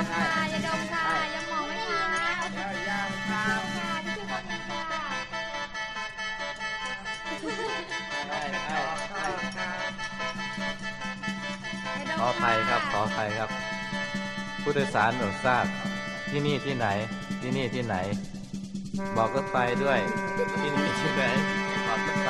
ขออภัยครับ ขออภัยครับ ผู้โดยสารโปรดทราบ ที่นี่ที่ไหน ที่นี่ที่ไหน บอกรถไฟด้วย ที่นี่ที่ไหนบอกรถไฟ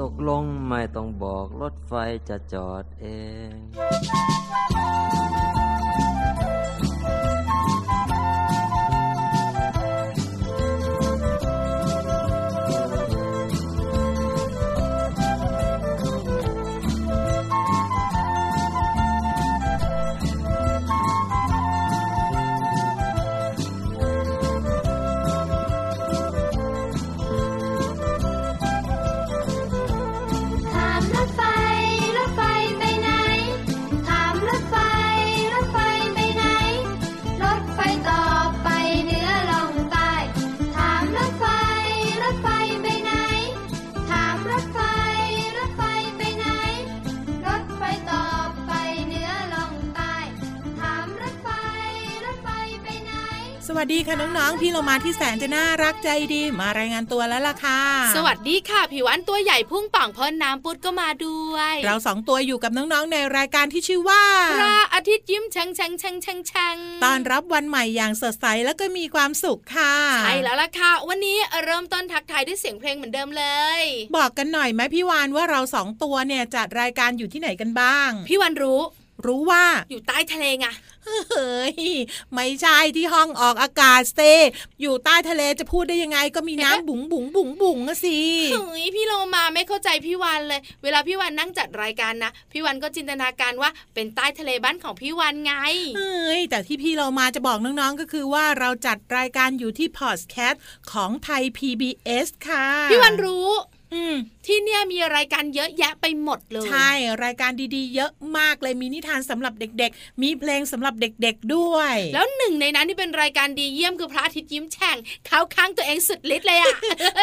ตกลงไม่ต้องบอกรถไฟจะจอดเอง วัสดีค่ะน้องๆ พี่เรามาที่แสนจะน่ารักใจดีมารายงานตัวแล้วล่ะค่ะ สวัสดีค่ะผิววันตัวใหญ่พุ่งป่องพ้นน้ำปุดก็มาด้วย เราสองตัวอยู่กับน้องๆในรายการที่ชื่อว่าพระอาทิตย์ยิ้มแฉ่งแฉ่งแฉ่งแฉ่งแฉ่งตอนรับวันใหม่อย่างสดใสแล้วก็มีความสุขค่ะใช่แล้วล่ะค่ะ วันนี้เริ่มต้นทักทายด้วยเสียงเพลงเหมือนเดิมเลย บอกกันหน่อยไหมพี่วานว่าเราสองตัวเนี่ยจัดรายการอยู่ที่ไหนกันบ้าง พี่วันรู้ รู้ว่าอยู่ใต้ทะเลไงเฮ้ยไม่ใช่ที่ห้องออกอากาศเซอยู่ใต้ทะเลจะพูดได้ยังไงก็มีน้ำบุ๋งบุ๋งบุ๋งบุ๋งอะสิเฮ้ยพี่โลมาไม่เข้าใจพี่วันเลย เวลาพี่วันนั่งจัดรายการนะพี่วันก็จินตนาการว่าเป็นใต้ทะเลบ้านของพี่วันไงเฮ้ยแต่ที่พี่เรามาจะบอกน้องๆก็คือว่าเราจัดรายการอยู่ที่พอดแคสต์ของไทย PBS ค่ะ พี่วันรู้ อืมที่เนี่ยมีรายการเยอะแยะไปหมดเลย ใช่ รายการดีๆ เยอะมากเลยมีนิทานสำหรับเด็กๆ มีเพลงสำหรับเด็กๆด้วย แล้วหนึ่งในนั้นที่เป็นรายการดีเยี่ยมคือพระอาทิตย์ยิ้มแฉ่งเข้าข้างตัวเองสุดฤทธิ์เลยอะ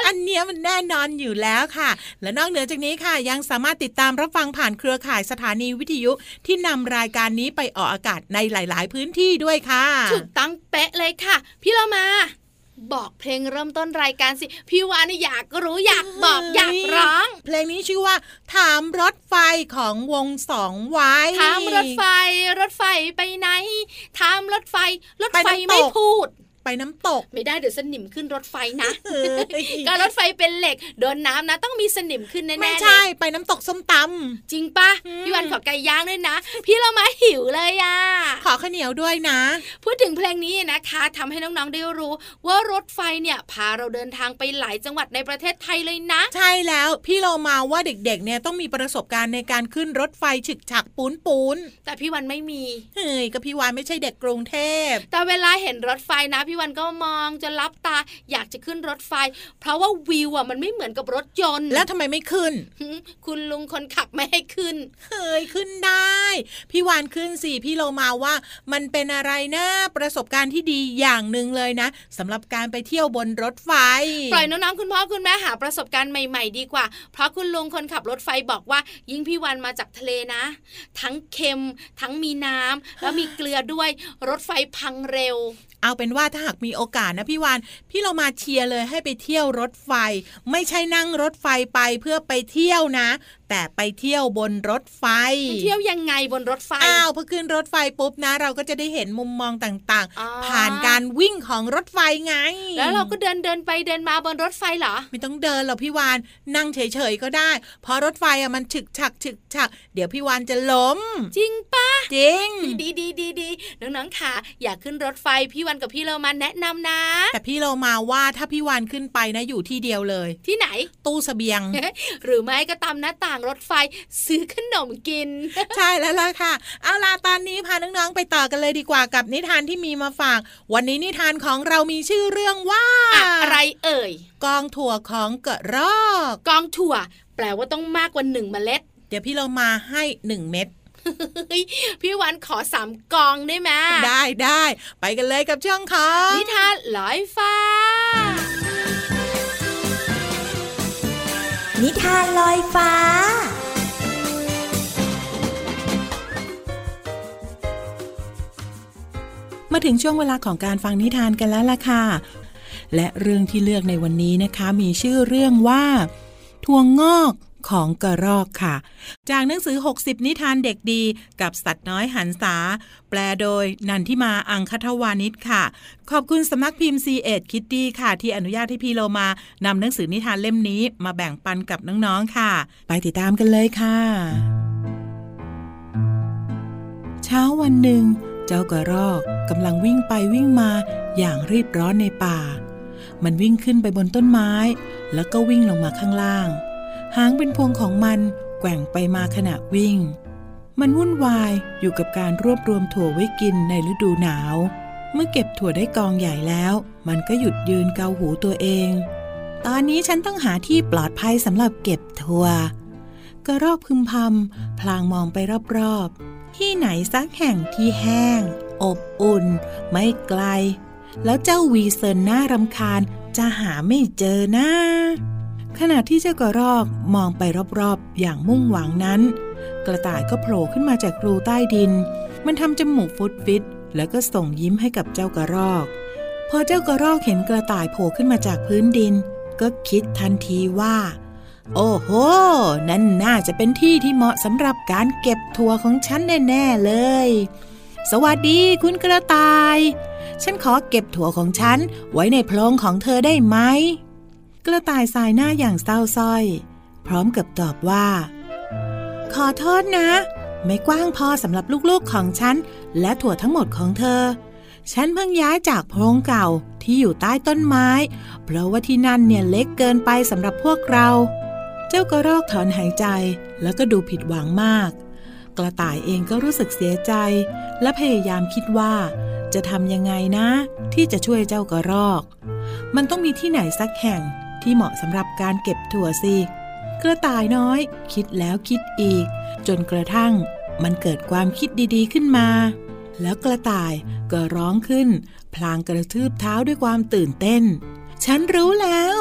อันเนี้ยมันแน่นอนอยู่แล้วค่ะ และนอกเหนือจากนี้ค่ะ ยังสามารถติดตามรับฟังผ่านเครือข่ายสถานีวิทยุที่นำรายการนี้ไปออกอากาศในหลาย ๆ พื้นที่ด้วยค่ะ ถูกต้องเป๊ะเลยค่ะ พี่เรามา บอกเพลงเริ่มต้นรายการสิ พี่วานอยากรู้อยากบอกอยากร้อง เพลงนี้ชื่อว่า ถามรถไฟของวงสองไว้ถามรถไฟ รถไฟไปไหน ถามรถไฟ รถไปไฟน้ำตกไม่พูด ไปน้ำตก ไม่ได้เดี๋ยวสนิมขึ้นรถไฟนะเฮ้ยก็รถไฟเป็นเหล็กโดนน้ำนะต้องมีสนิมขึ้นแน่ๆไม่เลยใช่ไปน้ำตกส้มตจริงปะอืมพี่วันขอไก่ย่างด้วยนะ พี่เรามาหิวเลยอะำขอข้าวเหนียวด้วยนะ พูดถึงเพลงนี้นะคะทำให้น้องๆได้รู้ว่ารถไฟเนี่ยพาเราเดินทางไปหลายจังหวัดในประเทศไทยเลยนะ ใช่แล้วพี่เรามาว่าเด็กๆเนี่ยต้องมีประสบการณ์ในการขึ้นรถไฟฉึกฉักปูนปูนแต่พี่วันไม่มีเฮ้ยก็พี่วานไม่ใช่เด็กกรุงเทพ แต่เวลาเห็นรถไฟนะพี่วันก็มองจนลับตาอยากจะขึ้นรถไฟ เพราะว่าวิวอะมันไม่เหมือนกับรถยนต์ แล้วทำไมไม่ขึ้นหึคุณลุงคนขับไม่ให้ขึ้นเฮ้ยขึ้นได้ พี่วานขึ้นสิพี่โลมาว่า มันเป็นอะไรนะประสบการณ์ที่ดีอย่างหนึ่งเลยนะสำหรับการไปเที่ยวบนรถไฟ ปล่อยน้องๆคุณพ่อคุณแม่หาประสบการณ์ใหม่ ๆ ดีกว่า เพราะคุณลุงคนขับรถไฟบอกว่า ยิ่งพี่วันมาจากทะเลนะ ทั้งเค็มทั้งมีน้ำแล้วมีเกลือด้วยรถไฟพังเร็ว เอาเป็นว่าถ้าหากมีโอกาสนะพี่วานพี่เรามาเชียร์เลยให้ไปเที่ยวรถไฟ ไม่ใช่นั่งรถไฟไปเพื่อไปเที่ยวนะ แต่ไปเที่ยวบนรถไฟ เที่ยวยังไงบนรถไฟ อ้าวพอขึ้นรถไฟปุ๊บนะ เราก็จะได้เห็นมุมมองต่างอ๋อๆผ่านการวิ่งของรถไฟไง แล้วเราก็เดินเดินไปเดินมาบนรถไฟเหรอ ไม่ต้องเดินหรอกพี่วาน นั่งเฉยๆก็ได้ เพราะรถไฟอะมันฉึกฉักฉึกฉัก เดี๋ยวพี่วานจะล้ม จริงปะจริง ดีดีดีดีน้องๆค่ะอยากขึ้นรถไฟพี่วันกับพี่เรามาแนะนำนะ แต่พี่เรามาว่าถ้าพี่วานขึ้นไปนะอยู่ที่เดียวเลย ที่ไหน ตู้เสบียง หรือไม่ก็ตามหน้าต่างรถไฟซื้อขนมกิน ใช่แล้วล่ะค่ะ เอาล่ะตอนนี้พาน้องๆไปต่อกันเลยดีกว่ากับนิทานที่มีมาฝาก วันนี้นิทานของเรามีชื่อเรื่องว่า อะไรเอ่ย กองถั่วของกระรอก กองถั่ว แปลว่าต้องมากกว่าหนึ่งเมล็ด เดี๋ยวพี่เรามาให้หนึ่งเม็ดเฮ้ยพี่วันขอสามกองได้ไหมได้ได้ ไปกันเลยกับช่องของนิทานลอยฟ้า นิทานลอยฟ้า มาถึงช่วงเวลาของการฟังนิทานกันแล้วล่ะค่ะ และเรื่องที่เลือกในวันนี้นะคะ มีชื่อเรื่องว่า ทวงงอก ของกระรอกค่ะ จากหนังสือ 60 นิทานเด็กดีกับสัตว์น้อยหันษา แปลโดยนันทิมาอังคทวานิชค่ะ ขอบคุณสำนักพิมพ์ C ีเอ็ดคิตตี้ค่ะ ที่อนุญาตให้พี่โลมานำหนังสือนิทานเล่มนี้มาแบ่งปันกับน้องๆค่ะ ไปติดตามกันเลยค่ะ เช้าวันหนึ่ง เจ้ากระรอกกำลังวิ่งไปวิ่งมาอย่างรีบร้อนในป่า มันวิ่งขึ้นไปบนต้นไม้ แล้วก็วิ่งลงมาข้างล่าง หางเป็นพวงของมันแกว่งไปมาขณะวิ่ง มันวุ่นวายอยู่กับการรวบรวมถั่วไว้กินในฤดูหนาว เมื่อเก็บถั่วได้กองใหญ่แล้ว มันก็หยุดยืนเกาหูตัวเอง ตอนนี้ฉันต้องหาที่ปลอดภัยสำหรับเก็บถั่วกระรอกพึมพำพลางมองไปรอบๆ ที่ไหนสักแห่งที่แห้ง อบอุ่น ไม่ไกล แล้วเจ้าวีเซินน่ารำคาญจะหาไม่เจอนะ ขณะที่เจ้ากระรอกมองไปรอบๆ อย่างมุ่งหวังนั้น กระต่ายก็โผล่ขึ้นมาจากรูใต้ดิน มันทำจมูกฟุดฟิตแล้วก็ส่งยิ้มให้กับเจ้ากระรอกพพอเจ้ากระรอกเห็นกระต่ายโผล่ขึ้นมาจากพื้นดิน ก็คิดทันทีว่า โอ้โห นั่นน่าจะเป็นที่ที่เหมาะสำหรับการเก็บถั่วของฉันแน่ๆเลย สวัสดีคุณกระต่าย ฉันขอเก็บถั่วของฉันไว้ในโพรงของเธอได้ไหม กระต่ายสายหน้าอย่างเศร้าส้อย พร้อมกับตอบว่า ขอโทษนะ ไม่กว้างพอสำหรับลูกๆของฉัน และถั่วทั้งหมดของเธอ ฉันเพิ่งย้ายจากโพรงเก่าที่อยู่ใต้ต้นไม้ เพราะว่าที่นั่นเนี่ยเล็กเกินไปสำหรับพวกเรา เจ้ากระรอกถอนหายใจแล้วก็ดูผิดหวังมาก กระต่ายเองก็รู้สึกเสียใจ และพยายามคิดว่า จะทำยังไงนะ ที่จะช่วยเจ้ากระรอก มันต้องมีที่ไหนสักแห่ง ที่เหมาะสำหรับการเก็บถั่วสิกระต่ายน้อย คิดแล้วคิดอีก จนกระทั่งมันเกิดความคิดดีๆขึ้นมา แล้วกระต่ายก็ร้องขึ้น พลางกระทืบเท้าด้วยความตื่นเต้น ฉันรู้แล้ว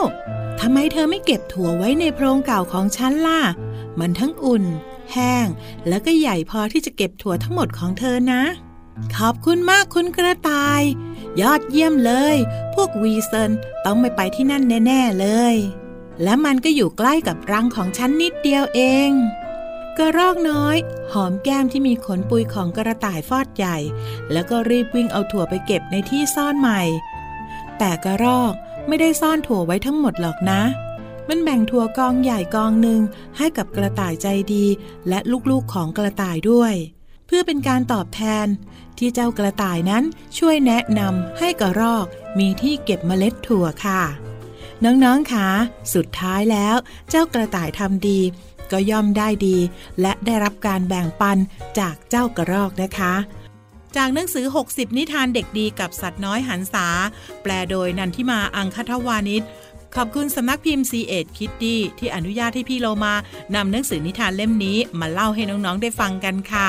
ทำไมเธอไม่เก็บถั่วไว้ในโพรงเก่าของฉันล่ะ มันทั้งอุ่น แห้ง แล้วก็ใหญ่พอที่จะเก็บถั่วทั้งหมดของเธอนะ ขอบคุณมากคุณกระต่าย ยอดเยี่ยมเลย พวกวีเซนต้องไม่ไปที่นั่นแน่ ๆเลย และมันก็อยู่ใกล้กับรังของฉันนิดเดียวเอง กระรอกน้อย หอมแก้มที่มีขนปุยของกระต่ายฟอดใหญ่ แล้วก็รีบวิ่งเอาถั่วไปเก็บในที่ซ่อนใหม่ แต่กระรอกไม่ได้ซ่อนถั่วไว้ทั้งหมดหรอกนะ มันแบ่งถั่วกองใหญ่กองหนึ่งให้กับกระต่ายใจดี และลูกๆของกระต่ายด้วย พื่อเป็นการตอบแทน ที่เจ้ากระต่ายนั้นช่วยแนะนำให้กระรอกมีที่เก็บเมล็ดถั่วค่ะ น้องๆคะสุดท้ายแล้ว เจ้ากระต่ายทำดี ก็ย่อมได้ดี และได้รับการแบ่งปันจากเจ้ากระรอกนะคะ จากหนังสือ 60 นิทานเด็กดีกับสัตว์น้อยหันษาแปลโดยนันทิมาอังคทวานิชขอบคุณสำนักพิมพ์ C ีเอ็ดคิตตี้ที่อนุญาตให้พี่โลมานำหนังสือนิทานเล่มนี้มาเล่าให้น้อง ๆ ได้ฟังกันค่ะ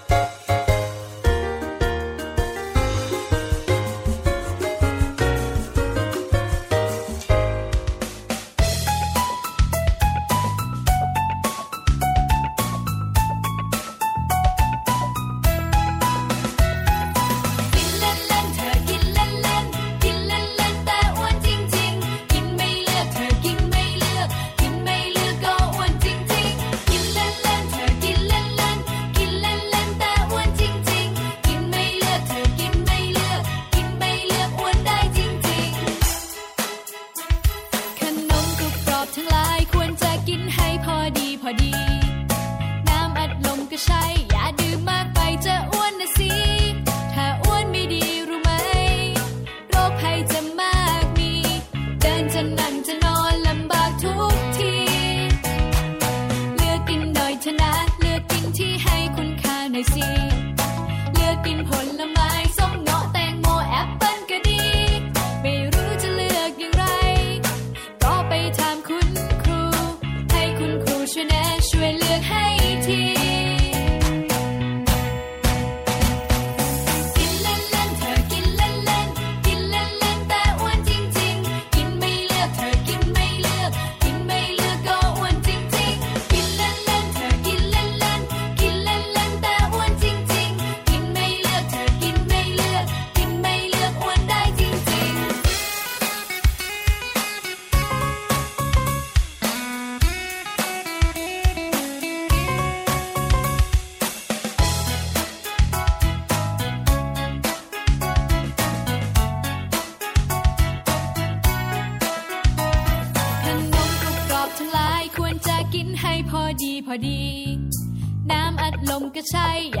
ดล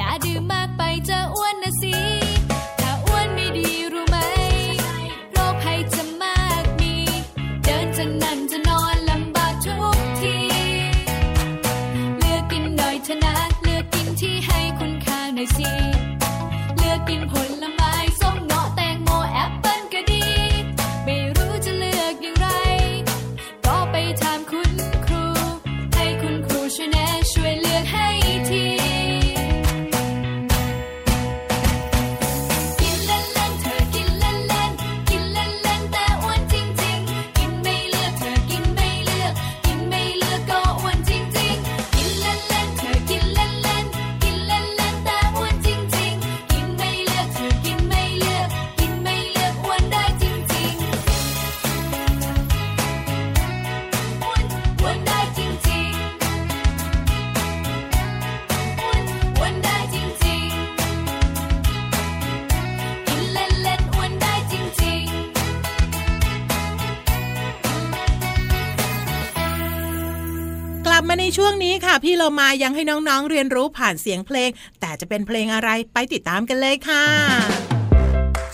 พี่เรามายังให้น้องๆเรียนรู้ผ่านเสียงเพลง แต่จะเป็นเพลงอะไรไปติดตามกันเลยค่ะ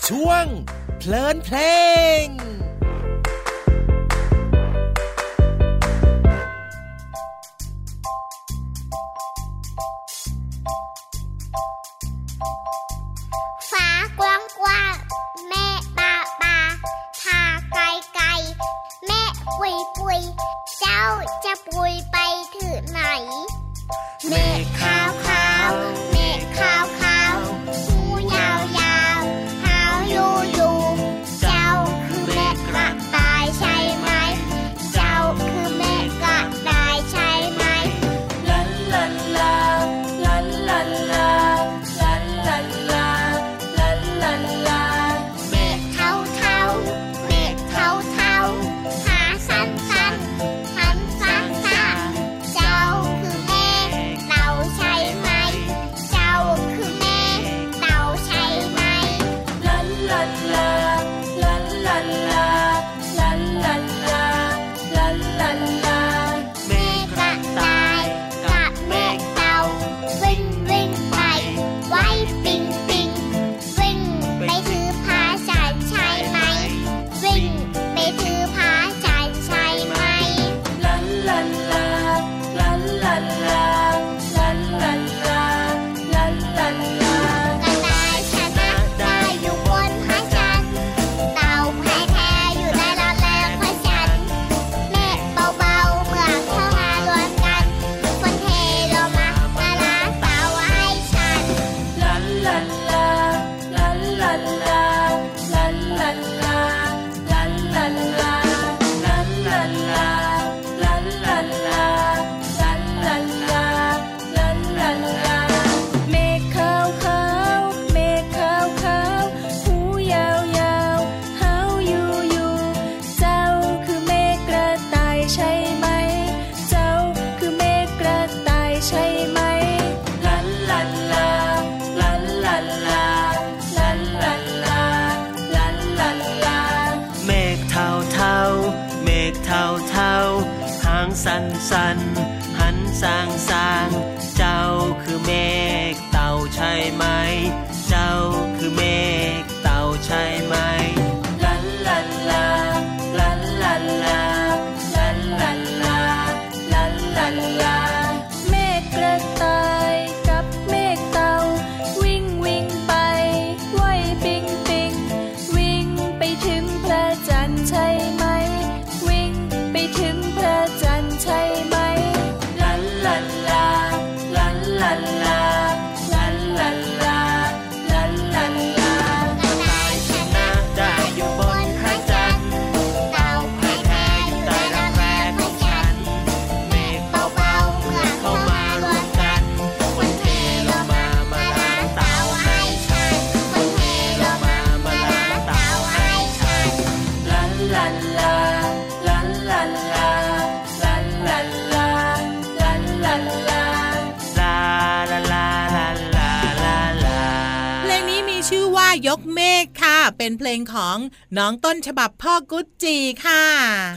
ช่วงเพลินเพลงฟ้ากว้างกว้างแม่ปาปาทาไกลไกลแม่ปุยปุยเจ้าจะปุยไป Bye. ลงของน้องต้นฉบับพ่อกุ๊จจีค่ะ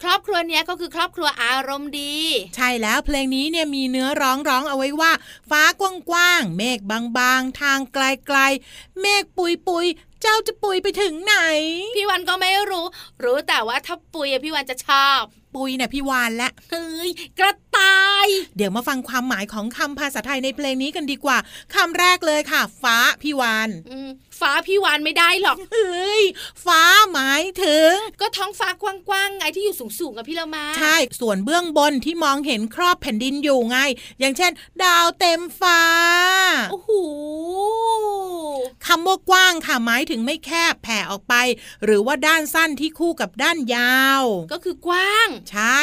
ครอบครัวเนี้ยก็คือครอบครัวอารมณ์ดี ใช่แล้วเพลงนี้เนี่ยมีเนื้อร้องร้องเอาไว้ว่า ฟ้ากว้างๆเมฆบางๆ ทางไกลๆ เมฆปุยปุยๆเจ้าจะปุยไปถึงไหน พี่วันก็ไม่รู้ รู้แต่ว่าถ้าปุยอะพี่วันจะชอบ ปุยเนี่ยพี่วานและเฮ้ยกระต่ายเดี๋ยวมาฟังความหมายของคำภาษาไทยในเพลงนี้กันดีกว่าคำแรกเลยค่ะ ฟ้าพี่วานฟ้าพี่วานไม่ได้หรอกเอ้ยฟ้าหมายถึง ก็ท้องฟ้ากว้างๆไงที่อยู่สูงๆกับพี่เรามาใช่ส่วนเบื้องบนที่มองเห็นครอบแผ่นดินอยู่ไง อย่างเช่น ดาวเต็มฟ้าโอ้โหคำว่ากว้างค่ะหมายถึงไม่แคบแผ่ออกไป หรือว่าด้านสั้นที่คู่กับด้านยาว ก็คือกว้าง ใช่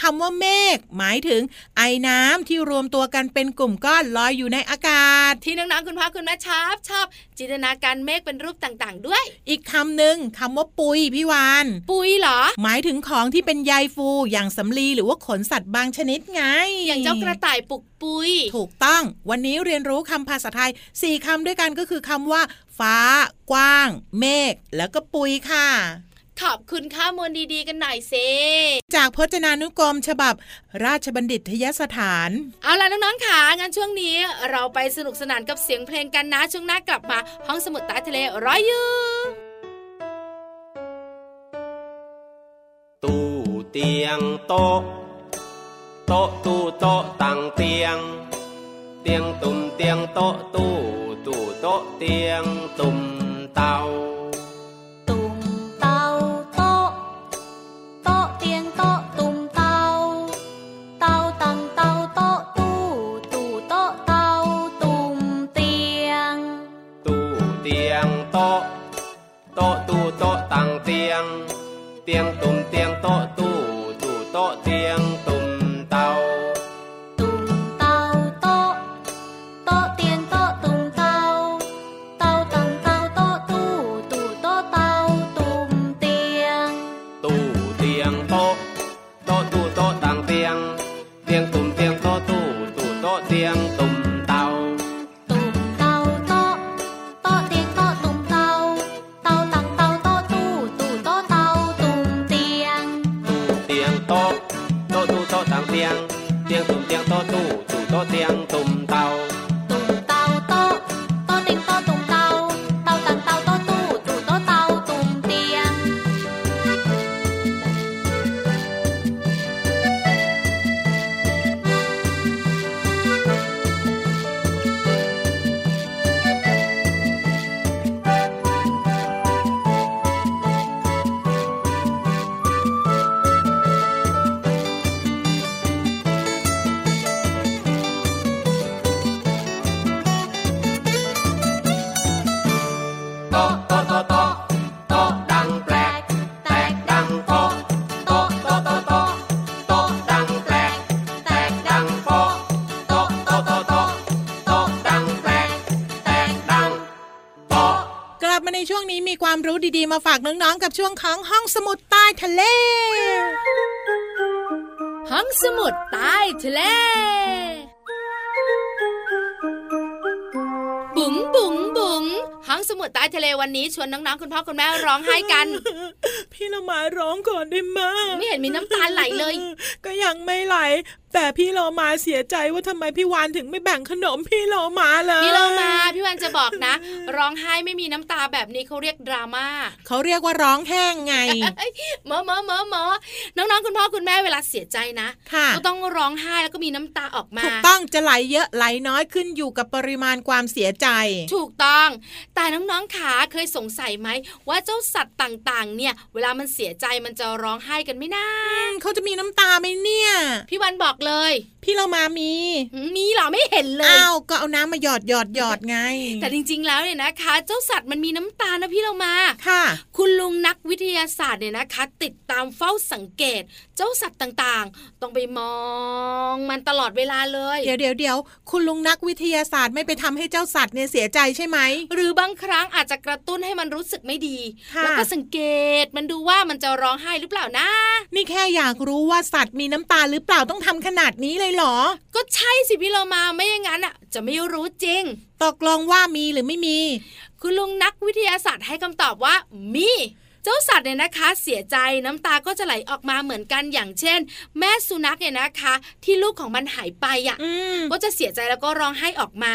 คำว่าเมฆหมายถึงไอ้น้ำที่รวมตัวกันเป็นกลุ่มก้อนลอยอยู่ในอากาศ ที่น้องๆคุณพ่อคุณแม่ชอบชอบจินตนาการเมฆเป็นรูปต่างๆ ด้วย อีกคำหนึ่งคำว่าปุยพี่วานปุยเหรอ หมายถึงของที่เป็นใยฟูอย่างสำลีหรือว่าขนสัตว์บางชนิดไง อย่างเจ้ากระต่ายปุกปุย ถูกต้องวันนี้เรียนรู้คำภาษาไทยสี่คำด้วยกันก็คือคำว่า ฟ้า กว้าง เมฆแล้วก็ปุยค่ะค ขอบคุณข้อมูลดีๆกันหน่อยเซจากพจนานุกรมฉบับ ราชบัณฑิตยสถาน เอาล่ะน้องๆขางั้นช่วงนี้ เราไปสนุกสนานกับเสียงเพลงกันนะ ช่วงหน้ากลับมา ห้องสมุดใต้ทะเลรออยู่ตู้เตียงโต๊ะโต๊ะตู้โต๊ะตั้งเตียง เตียงตุ่มเตียงโต๊ะตู้ตู้โต๊ะเตียงตุ่มเตา เตี รู้ดีๆ มาฝากน้องๆ กับช่วงของห้องสมุดใต้ทะเล ห้องสมุดใต้ทะเล บุ๋งบุ๋งบุ๋งห้องสมุดใต้ทะเลวันนี้ชวนน้องๆ คุณพ่อคุณแม่ร้องไห้กัน พี่เรามาร้องก่อนได้ไหมไม่เห็นมีน้ำตาไหลเลย ก็ยังไม่ไหล แต่พี่เรามาเสียใจว่าทำไมพี่วานถึงไม่แบ่งขนมพี่เรามาเลยพี่เรามาพี่วันจะบอกนะ ร้องไห้ไม่มีน้ำตาแบบนี้เขาเรียกดราม่าเขาเรียกว่าร้องแห้งไงหมอหมอหมอหมอน้องๆคุณพ่อคุณแม่เวลาเสียใจนะค่ะก็ต้องร้องไห้แล้วก็มีน้ำตาออกมาถูกต้องจะไหลเยอะไหลน้อยขึ้นอยู่กับปริมาณความเสียใจ ถูกต้อง แต่น้องๆขาเคยสงสัยไหมว่าเจ้าสัตว์ต่างๆ เนี่ย เวลามันเสียใจมันจะร้องไห้กันไหม่น่าเขาจะมีน้ำตาไหมเนี่ย พี่วันบอกเลย พี่เรามามีหืมมีเหรอไม่เห็นเลยอ้าวก็เอาน้ำมาหยอดหยอดหยอดไง แต่จริง ๆ แล้วเนี่ยนะคะ เจ้าสัตว์มันมีน้ำตานะพี่เรามาค่ะ คุณลุงนักวิทยาศาสตร์เนี่ยนะคะ ติดตามเฝ้าสังเกต เจ้าสัตว์ต่างๆ ต้องไปมองมันตลอดเวลาเลย เดี๋ยวเดี๋ยวเดี๋ยวคุณลุงนักวิทยาศาสตร์ไม่ไปทำให้เจ้าสัตว์เนี่ยเสียใจใช่ไหมหรือบางครั้งอาจจะกระตุ้นให้มันรู้สึกไม่ดีค่ะแล้วก็สังเกตมันดูว่ามันจะร้องไห้หรือเปล่านะ นี่แค่อยากรู้ว่าสัตว์มีน้ำตาหรือเปล่าต้องทำขนาดนี้เลยเหรอ ก็ใช่สิพี่เรามาไม่อย่างนั้นอะ จะไม่รู้จริงตกลงว่ามีหรือไม่มี คุณลุงนักวิทยาศาสตร์ให้คำตอบว่ามี เจ้าสัตว์เนี่ยนะคะเสียใจน้ำตาก็จะไหลออกมาเหมือนกันอย่างเช่น แม่สุนัขเนี่ยนะคะ ที่ลูกของมันหายไปอะอืมก็จะเสียใจแล้วก็ร้องไห้ออกมา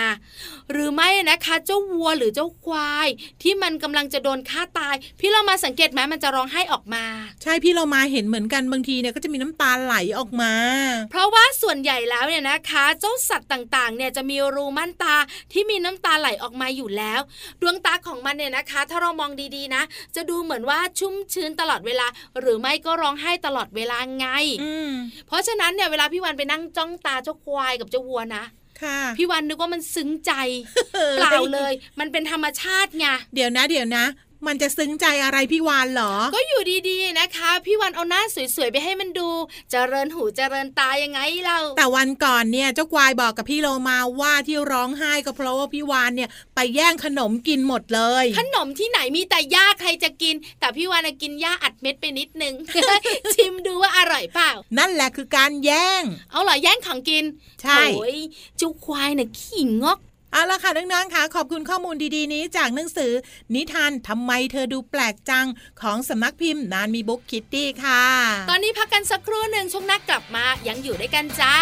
หรือไม่นะคะ เจ้าวัวหรือเจ้าควาย ที่มันกำลังจะโดนฆ่าตาย พี่เรามาสังเกตไหมมันจะร้องไห้ออกมา ใช่พี่เรามาเห็นเหมือนกันบางทีเนี่ยก็จะมีน้ำตาไหลออกมา เพราะว่าส่วนใหญ่แล้วเนี่ยนะคะ เจ้าสัตว์ต่างๆ เนี่ยจะมีรูม่านตาที่มีน้ำตาไหลออกมาอยู่แล้ว ดวงตาของมันเนี่ยนะคะ ถ้าเรามองดีๆนะ จะดูเหมือนว่าชุ่มชื้นตลอดเวลา หรือไม่ก็ร้องไห้ตลอดเวลาไงอืมเพราะฉะนั้นเนี่ยเวลาพี่วันไปนั่งจ้องตาเจ้าควายกับเจ้าวัวนะค่ะพี่วันนึกว่ามันซึ้งใจเปล่าเลย มันเป็นธรรมชาติไงเดี๋ยวนะ เดี๋ยวนะ มันจะซึ้งใจอะไรพี่วานเหรอ ก็อยู่ดีๆนะคะ พี่วันเอาหน้าสวยๆไปให้มันดูเจริญหูเจริญตายังไงเราแต่วันก่อนเนี่ยเจ้าควายบอกกับพี่โลมาว่าที่ร้องไห้ก็เพราะว่าพี่วานเนี่ยไปแย่งขนมกินหมดเลย ขนมที่ไหนมีแต่หญ้าใครจะกิน แต่พี่วานน่ะกินหญ้าอัดเม็ดไปนิดนึง ชิมดูว่าอร่อยเปล่า นั่นแหละคือการแย่ง เอาเหรอแย่งของกินใช่โอ้ยเจ้าควายน่ะขี้งก เอาละค่ะน้องๆค่ะขอบคุณข้อมูลดีๆ นี้จากหนังสือ นิทานทำไมเธอดูแปลกจังของสำนักพิมพ์นานมีบุ๊กคิตตี้ค่ะ ตอนนี้พักกันสักครู่หนึ่งช่วงหน้ากลับมายังอยู่ด้วยกันจ้า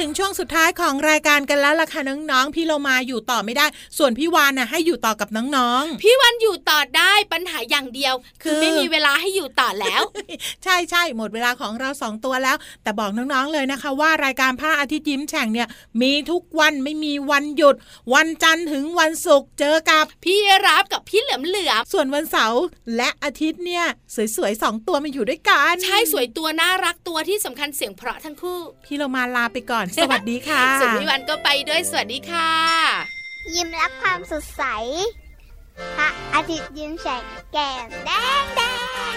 ถึงช่วงสุดท้ายของรายการกันแล้วล่ะค่ะน้องๆ พี่เรามาอยู่ต่อไม่ได้ ส่วนพี่วานน่ะให้อยู่ต่อกับน้องๆ พี่วันอยู่ต่อได้ปัญหาอย่างเดียวคือคือไม่มีเวลาให้อยู่ต่อแล้ว ใช่ใช่หมดเวลาของเราสองตัวแล้ว แต่บอกน้องๆเลยนะคะ ว่ารายการพระอาทิตย์ยิ้มแฉ่งเนี่ย มีทุกวันไม่มีวันหยุด วันจันทร์ถึงวันศุกร์เจอกับพี่รับกับพี่เหลือมเหลือมส่วนวันเสาร์และอาทิตย์เนี่ยสวยๆสองตัวมาอยู่ด้วยกัน ใช่สวยตัวน่ารักตัวที่สำคัญเสียงเพราะทั้งคู่ พี่เรามาลาไปก่อนสวัสดีค่ะสุนิวันก็ไปด้วยสวัสดีค่ะ ยิ้มรับความสดใสพระอาทิตย์ยิ้มแฉกแก้มแดงแดง